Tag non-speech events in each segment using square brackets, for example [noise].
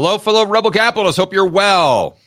Hello, fellow rebel capitalists. Hope you're well.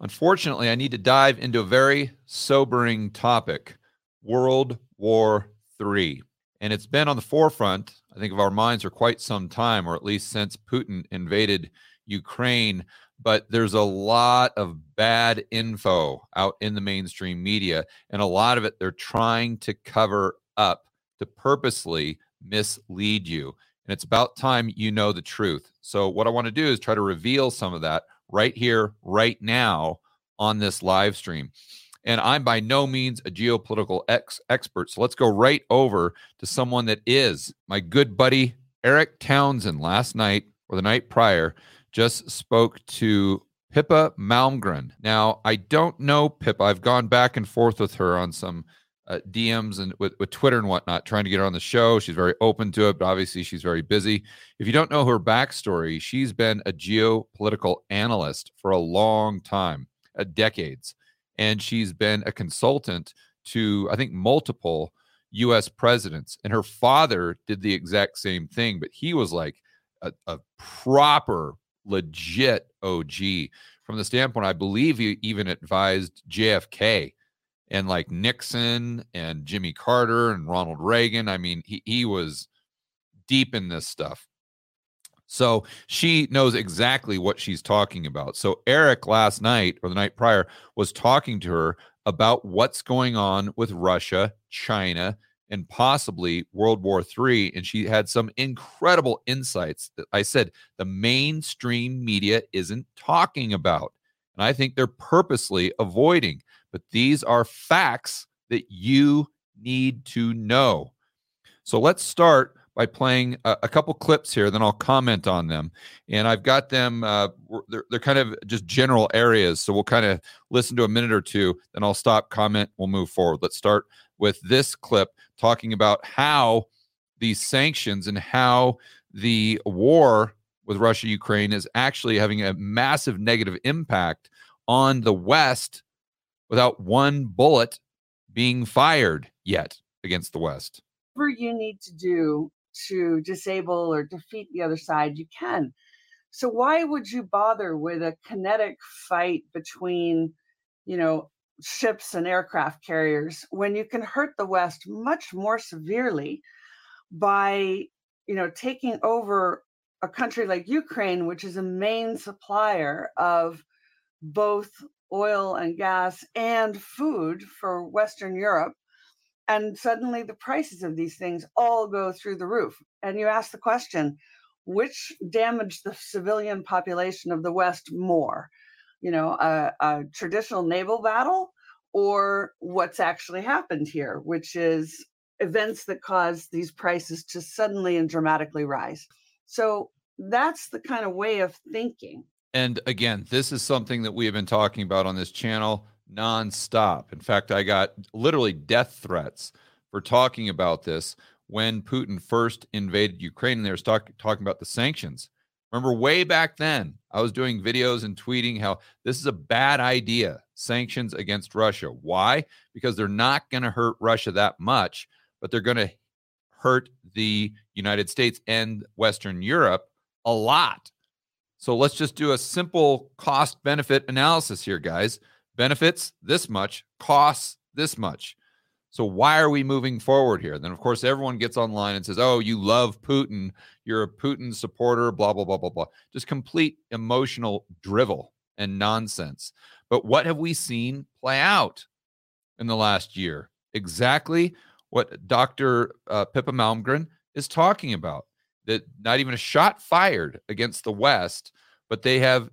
Unfortunately, I need to dive into a very sobering topic World War III. And it's been on the forefront, I think, of our minds for quite some time, or at least since Putin invaded Ukraine. But there's a lot of bad info out in the mainstream media, and a lot of it they're trying to cover up to purposely mislead you. And it's about time you know the truth. So, what I want to do is try to reveal some of that right here, right now on this live stream. And I'm by no means a geopolitical ex- expert. So, let's go right over to someone that is my good buddy, Eric Townsend, last night or the night prior, just spoke to Pippa Malmgren. Now, I don't know Pippa. I've gone back and forth with her on some uh, DMs and with, with Twitter and whatnot, trying to get her on the show. She's very open to it, but obviously she's very busy. If you don't know her backstory, she's been a geopolitical analyst for a long time, uh, decades, and she's been a consultant to I think multiple U.S. presidents. And her father did the exact same thing, but he was like a, a proper, legit OG from the standpoint. I believe he even advised JFK and like Nixon and Jimmy Carter and Ronald Reagan. I mean, he, he was deep in this stuff. So she knows exactly what she's talking about. So Eric last night or the night prior was talking to her about what's going on with Russia, China, and possibly World War III. And she had some incredible insights that I said the mainstream media isn't talking about. And I think they're purposely avoiding but these are facts that you need to know. So let's start by playing a, a, couple clips here, then I'll comment on them. And I've got them, uh, they're, they're kind of just general areas. So we'll kind of listen to a minute or two, then I'll stop, comment, we'll move forward. Let's start with this clip talking about how these sanctions and how the war with Russia Ukraine is actually having a massive negative impact on the West without one bullet being fired yet against the West. Whatever you need to do to disable or defeat the other side, you can. So why would you bother with a kinetic fight between, you know, ships and aircraft carriers when you can hurt the West much more severely by, you know, taking over a country like Ukraine, which is a main supplier of both oil and gas and food for Western Europe. And suddenly the prices of these things all go through the roof. And you ask the question which damaged the civilian population of the West more? You know, a, a traditional naval battle or what's actually happened here, which is events that cause these prices to suddenly and dramatically rise. So that's the kind of way of thinking and again, this is something that we have been talking about on this channel nonstop. In fact, I got literally death threats for talking about this when Putin first invaded Ukraine and they were talk, talking about the sanctions. Remember, way back then, I was doing videos and tweeting how this is a bad idea sanctions against Russia. Why? Because they're not going to hurt Russia that much, but they're going to hurt the United States and Western Europe a lot. So let's just do a simple cost benefit analysis here, guys. Benefits this much, costs this much. So why are we moving forward here? Then, of course, everyone gets online and says, "Oh, you love Putin. You're a Putin supporter." Blah blah blah blah blah. Just complete emotional drivel and nonsense. But what have we seen play out in the last year? Exactly what Dr. Uh, Pippa Malmgren is talking about that not even a shot fired against the West, but they have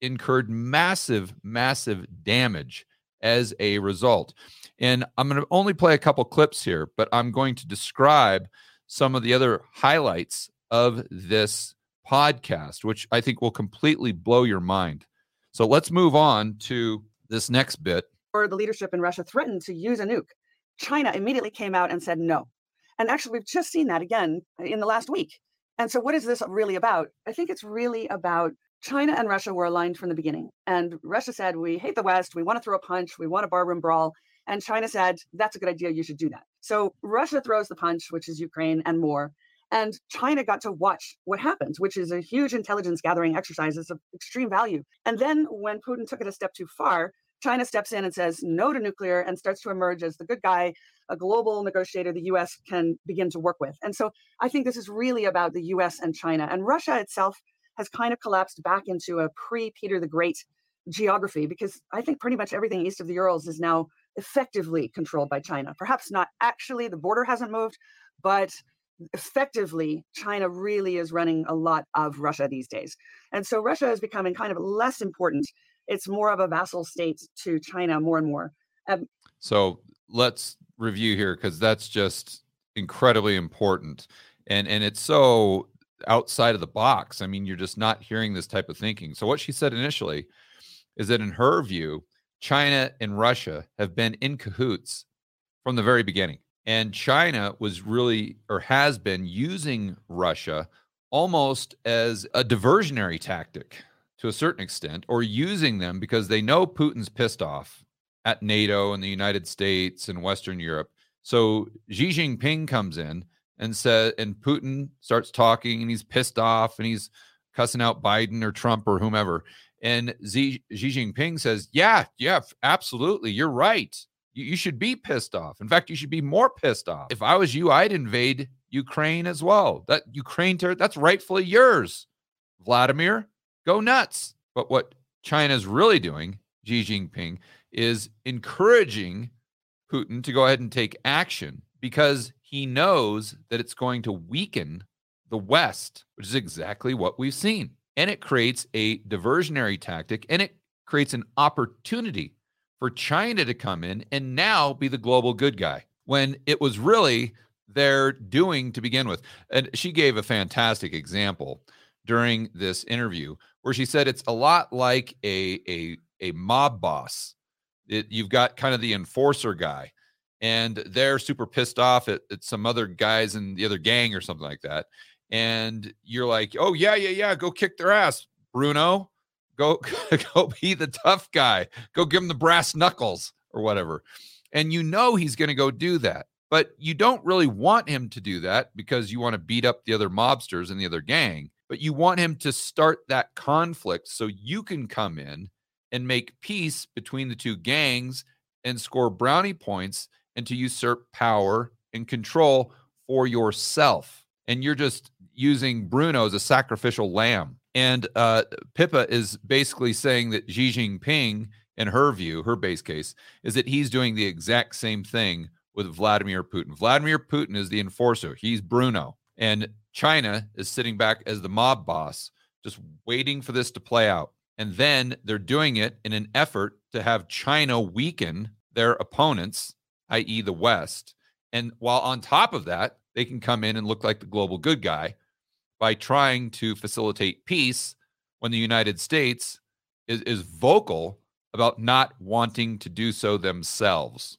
incurred massive, massive damage as a result. And I'm going to only play a couple clips here, but I'm going to describe some of the other highlights of this podcast, which I think will completely blow your mind. So let's move on to this next bit. Or the leadership in Russia threatened to use a nuke. China immediately came out and said no. And actually, we've just seen that again in the last week. And so, what is this really about? I think it's really about China and Russia were aligned from the beginning. And Russia said, We hate the West. We want to throw a punch. We want a barroom brawl. And China said, That's a good idea. You should do that. So, Russia throws the punch, which is Ukraine and more. And China got to watch what happens, which is a huge intelligence gathering exercise. It's of extreme value. And then when Putin took it a step too far, China steps in and says no to nuclear and starts to emerge as the good guy, a global negotiator the US can begin to work with. And so I think this is really about the US and China. And Russia itself has kind of collapsed back into a pre Peter the Great geography because I think pretty much everything east of the Urals is now effectively controlled by China. Perhaps not actually, the border hasn't moved, but effectively, China really is running a lot of Russia these days. And so Russia is becoming kind of less important. It's more of a vassal state to China more and more. Um, so let's review here because that's just incredibly important. And and it's so outside of the box. I mean, you're just not hearing this type of thinking. So what she said initially is that in her view, China and Russia have been in cahoots from the very beginning. And China was really or has been using Russia almost as a diversionary tactic to a certain extent, or using them because they know Putin's pissed off at NATO and the United States and Western Europe. So Xi Jinping comes in and says, and Putin starts talking and he's pissed off and he's cussing out Biden or Trump or whomever. And Xi, Xi Jinping says, Yeah, yeah, absolutely. You're right. You, you should be pissed off. In fact, you should be more pissed off. If I was you, I'd invade Ukraine as well. That Ukraine territory, that's rightfully yours. Vladimir, go nuts. But what China's really doing, Xi Jinping, is encouraging Putin to go ahead and take action because he knows that it's going to weaken the West, which is exactly what we've seen. And it creates a diversionary tactic and it creates an opportunity for China to come in and now be the global good guy when it was really their doing to begin with. And she gave a fantastic example during this interview where she said it's a lot like a a a mob boss. It, you've got kind of the enforcer guy, and they're super pissed off at, at some other guys in the other gang or something like that. And you're like, oh yeah, yeah, yeah, go kick their ass, Bruno. Go [laughs] go be the tough guy. Go give him the brass knuckles or whatever. And you know he's going to go do that. But you don't really want him to do that because you want to beat up the other mobsters and the other gang. But you want him to start that conflict so you can come in and make peace between the two gangs and score brownie points and to usurp power and control for yourself. And you're just using Bruno as a sacrificial lamb. And uh, Pippa is basically saying that Xi Jinping, in her view, her base case, is that he's doing the exact same thing with Vladimir Putin. Vladimir Putin is the enforcer, he's Bruno. And China is sitting back as the mob boss, just waiting for this to play out. And then they're doing it in an effort to have China weaken their opponents, i.e., the West. And while on top of that, they can come in and look like the global good guy by trying to facilitate peace when the United States is, is vocal about not wanting to do so themselves.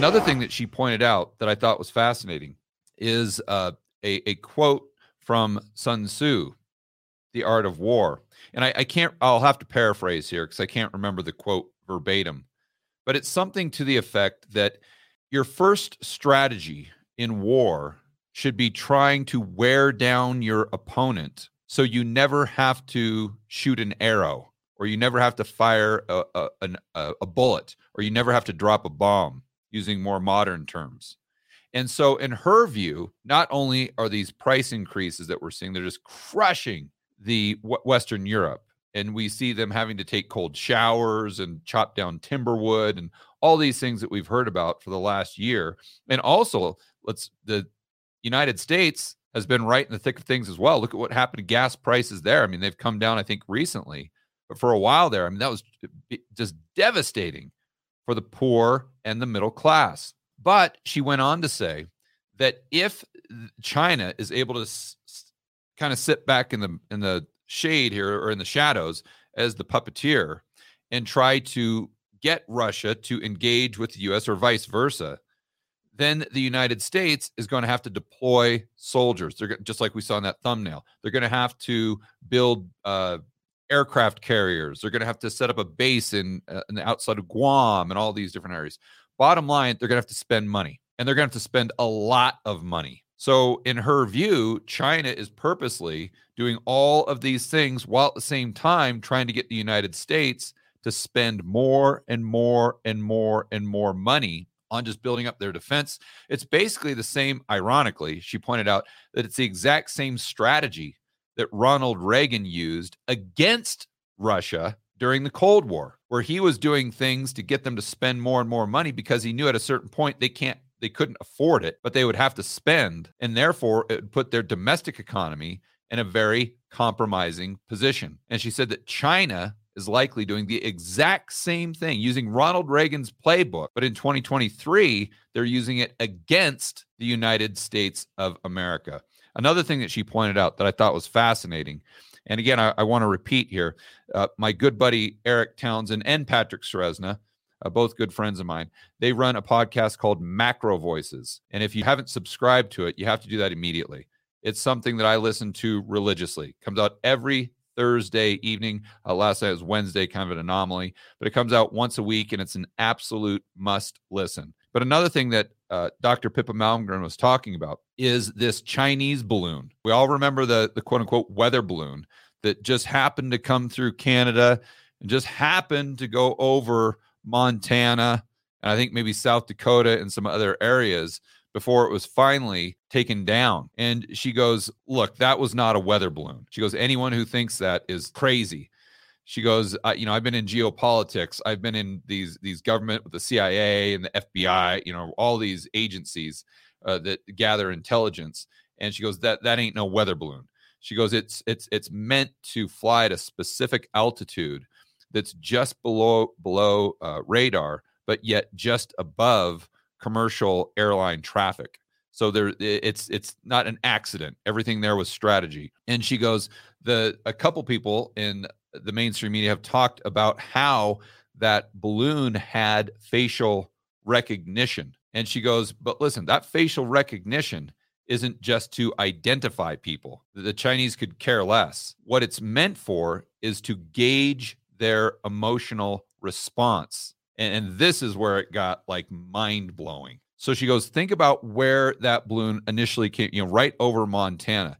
Another thing that she pointed out that I thought was fascinating is uh, a, a quote from Sun Tzu, The Art of War. And I, I can't, I'll have to paraphrase here because I can't remember the quote verbatim but it's something to the effect that your first strategy in war should be trying to wear down your opponent so you never have to shoot an arrow or you never have to fire a, a, a, a bullet or you never have to drop a bomb using more modern terms And so, in her view, not only are these price increases that we're seeing, they're just crushing the Western Europe. And we see them having to take cold showers and chop down timber wood and all these things that we've heard about for the last year. And also, let's the United States has been right in the thick of things as well. Look at what happened to gas prices there. I mean, they've come down, I think, recently, but for a while there, I mean, that was uh, just devastating for the poor and the middle class. But she went on to say that if China is able to s- kind of sit back in the in the shade here or in the shadows as the puppeteer and try to get Russia to engage with the US or vice versa, then the United States is going to have to deploy soldiers. They're just like we saw in that thumbnail. They're going to have to build uh, aircraft carriers. They're going to have to set up a base in, uh, in the outside of Guam and all these different areas. Bottom line, they're going to have to spend money and they're going to have to spend a lot of money. So, in her view, China is purposely doing all of these things while at the same time trying to get the United States to spend more and more and more and more money on just building up their defense. It's basically the same, ironically, she pointed out that it's the exact same strategy that Ronald Reagan used against Russia during the Cold War, where he was doing things to get them to spend more and more money because he knew at a certain point they can't they couldn't afford it, but they would have to spend, and therefore it would put their domestic economy in a very compromising position. And she said that China is likely doing the exact same thing using Ronald Reagan's playbook, but in 2023, they're using it against the United States of America. Another thing that she pointed out that I thought was fascinating, and again, I, I want to repeat here uh, my good buddy Eric Townsend and Patrick Ceresna. Uh, both good friends of mine. They run a podcast called Macro Voices. And if you haven't subscribed to it, you have to do that immediately. It's something that I listen to religiously. Comes out every Thursday evening. Uh, last night was Wednesday, kind of an anomaly, but it comes out once a week and it's an absolute must listen. But another thing that uh, Dr. Pippa Malmgren was talking about is this Chinese balloon. We all remember the, the quote unquote weather balloon that just happened to come through Canada and just happened to go over Montana and I think maybe South Dakota and some other areas before it was finally taken down. And she goes, Look, that was not a weather balloon. She goes, Anyone who thinks that is crazy. She goes, You know, I've been in geopolitics. I've been in these these government with the CIA and the FBI, you know, all these agencies uh, that gather intelligence. And she goes, That that ain't no weather balloon. She goes, It's it's it's meant to fly at a specific altitude that's just below below uh, radar, but yet just above commercial airline traffic. So there it's it's not an accident. Everything there was strategy. And she goes, the a couple people in the mainstream media have talked about how that balloon had facial recognition. And she goes, but listen, that facial recognition isn't just to identify people. The Chinese could care less. What it's meant for is to gauge their emotional response and, and this is where it got like mind blowing. So she goes, think about where that balloon initially came, you know, right over Montana.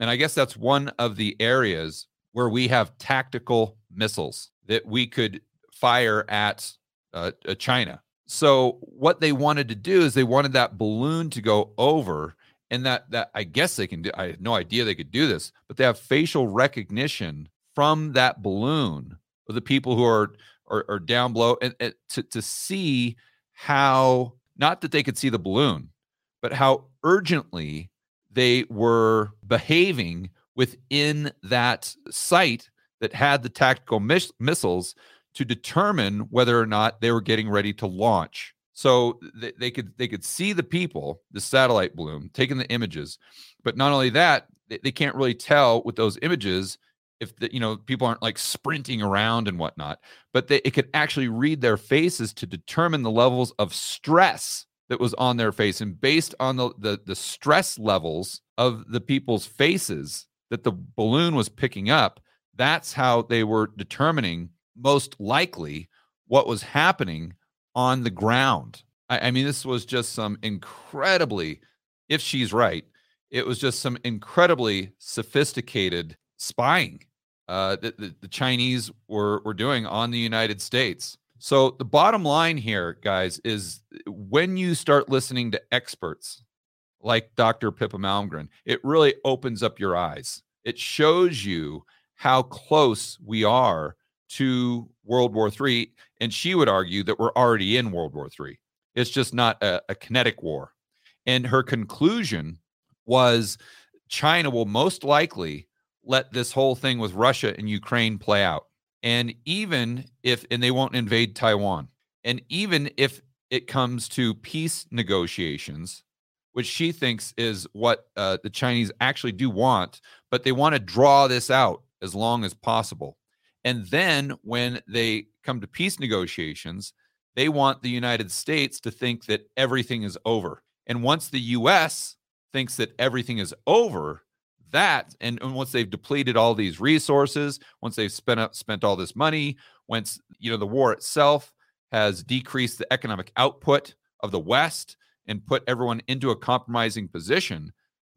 And I guess that's one of the areas where we have tactical missiles that we could fire at uh, uh, China. So what they wanted to do is they wanted that balloon to go over and that that I guess they can do I had no idea they could do this, but they have facial recognition from that balloon of the people who are or, or down below and, and to, to see how not that they could see the balloon but how urgently they were behaving within that site that had the tactical miss- missiles to determine whether or not they were getting ready to launch. So they, they could they could see the people the satellite bloom, taking the images. But not only that they, they can't really tell with those images if the, you know people aren't like sprinting around and whatnot but they, it could actually read their faces to determine the levels of stress that was on their face and based on the, the the stress levels of the people's faces that the balloon was picking up that's how they were determining most likely what was happening on the ground I, I mean this was just some incredibly if she's right it was just some incredibly sophisticated spying uh, that the, the, Chinese were were doing on the United States. So the bottom line here, guys, is when you start listening to experts like Dr. Pippa Malmgren, it really opens up your eyes. It shows you how close we are to World War III. And she would argue that we're already in World War III. It's just not a, a kinetic war. And her conclusion was China will most likely let this whole thing with Russia and Ukraine play out. And even if, and they won't invade Taiwan. And even if it comes to peace negotiations, which she thinks is what uh, the Chinese actually do want, but they want to draw this out as long as possible. And then when they come to peace negotiations, they want the United States to think that everything is over. And once the US thinks that everything is over, that and, and once they've depleted all these resources, once they've spent up, spent all this money, once you know the war itself has decreased the economic output of the West and put everyone into a compromising position,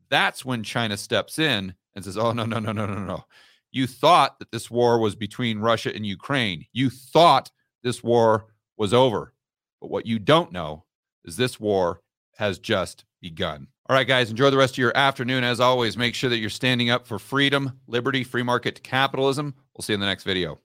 that's when China steps in and says, "Oh no, no, no, no, no, no. You thought that this war was between Russia and Ukraine. You thought this war was over. But what you don't know is this war has just begun. All right, guys, enjoy the rest of your afternoon. As always, make sure that you're standing up for freedom, liberty, free market capitalism. We'll see you in the next video.